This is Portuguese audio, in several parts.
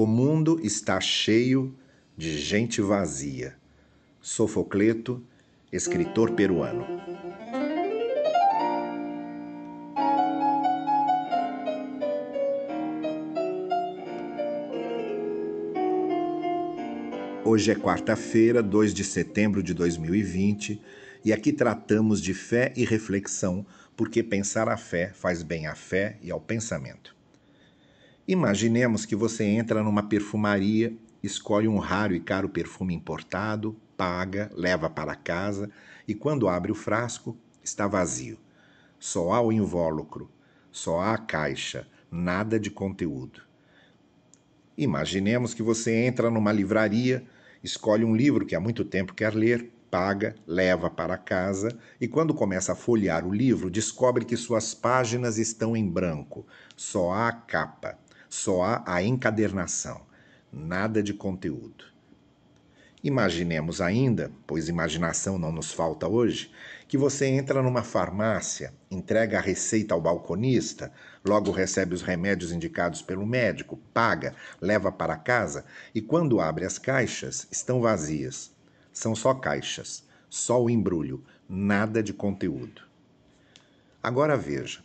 O mundo está cheio de gente vazia. Sofocleto, escritor peruano. Hoje é quarta-feira, 2 de setembro de 2020, e aqui tratamos de fé e reflexão, porque pensar a fé faz bem à fé e ao pensamento. Imaginemos que você entra numa perfumaria, escolhe um raro e caro perfume importado, paga, leva para casa e quando abre o frasco, está vazio. Só há o invólucro, só há a caixa, nada de conteúdo. Imaginemos que você entra numa livraria, escolhe um livro que há muito tempo quer ler, paga, leva para casa e, quando começa a folhear o livro, descobre que suas páginas estão em branco, só há a capa. Só há a encadernação, nada de conteúdo. Imaginemos ainda, pois imaginação não nos falta hoje, que você entra numa farmácia, entrega a receita ao balconista, logo recebe os remédios indicados pelo médico, paga, leva para casa e quando abre as caixas, estão vazias. São só caixas, só o embrulho, nada de conteúdo. Agora veja: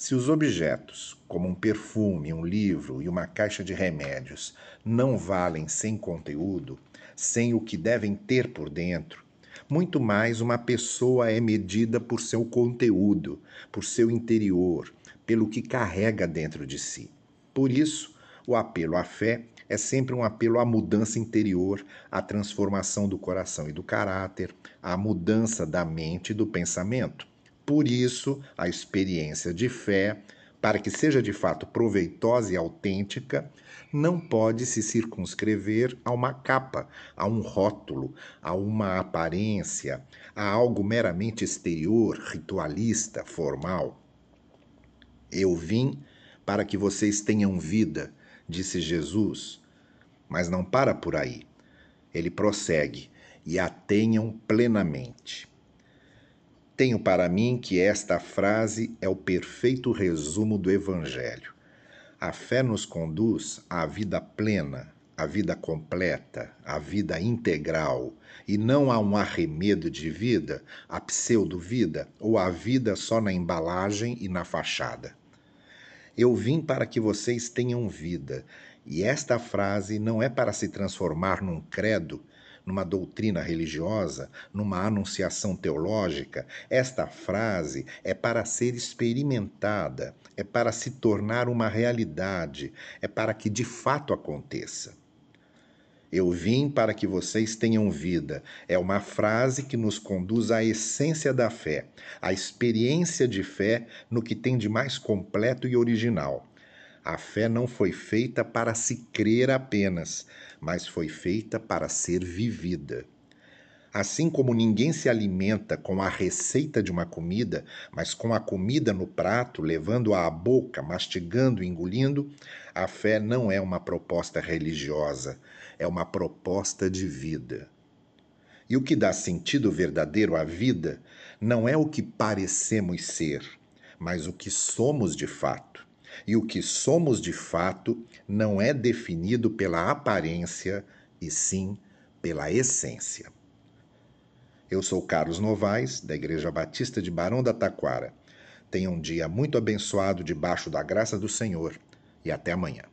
se os objetos, como um perfume, um livro e uma caixa de remédios, não valem sem conteúdo, sem o que devem ter por dentro, muito mais uma pessoa é medida por seu conteúdo, por seu interior, pelo que carrega dentro de si. Por isso, o apelo à fé é sempre um apelo à mudança interior, à transformação do coração e do caráter, à mudança da mente e do pensamento. Por isso, a experiência de fé, para que seja de fato proveitosa e autêntica, não pode se circunscrever a uma capa, a um rótulo, a uma aparência, a algo meramente exterior, ritualista, formal. Eu vim para que vocês tenham vida, disse Jesus, mas não para por aí. Ele prossegue: e a tenham plenamente. Tenho para mim que esta frase é o perfeito resumo do Evangelho. A fé nos conduz à vida plena, à vida completa, à vida integral, e não a um arremedo de vida, a pseudo-vida ou a vida só na embalagem e na fachada. Eu vim para que vocês tenham vida, e esta frase não é para se transformar num credo, numa doutrina religiosa, numa anunciação teológica, esta frase é para ser experimentada, é para se tornar uma realidade, é para que de fato aconteça. Eu vim para que vocês tenham vida. É uma frase que nos conduz à essência da fé, à experiência de fé no que tem de mais completo e original. A fé não foi feita para se crer apenas, mas foi feita para ser vivida. Assim como ninguém se alimenta com a receita de uma comida, mas com a comida no prato, levando-a à boca, mastigando engolindo, a fé não é uma proposta religiosa, é uma proposta de vida. E o que dá sentido verdadeiro à vida não é o que parecemos ser, mas o que somos de fato. E o que somos de fato não é definido pela aparência, e sim pela essência. Eu sou Carlos Novaes, da Igreja Batista de Barão da Taquara. Tenha um dia muito abençoado debaixo da graça do Senhor e até amanhã.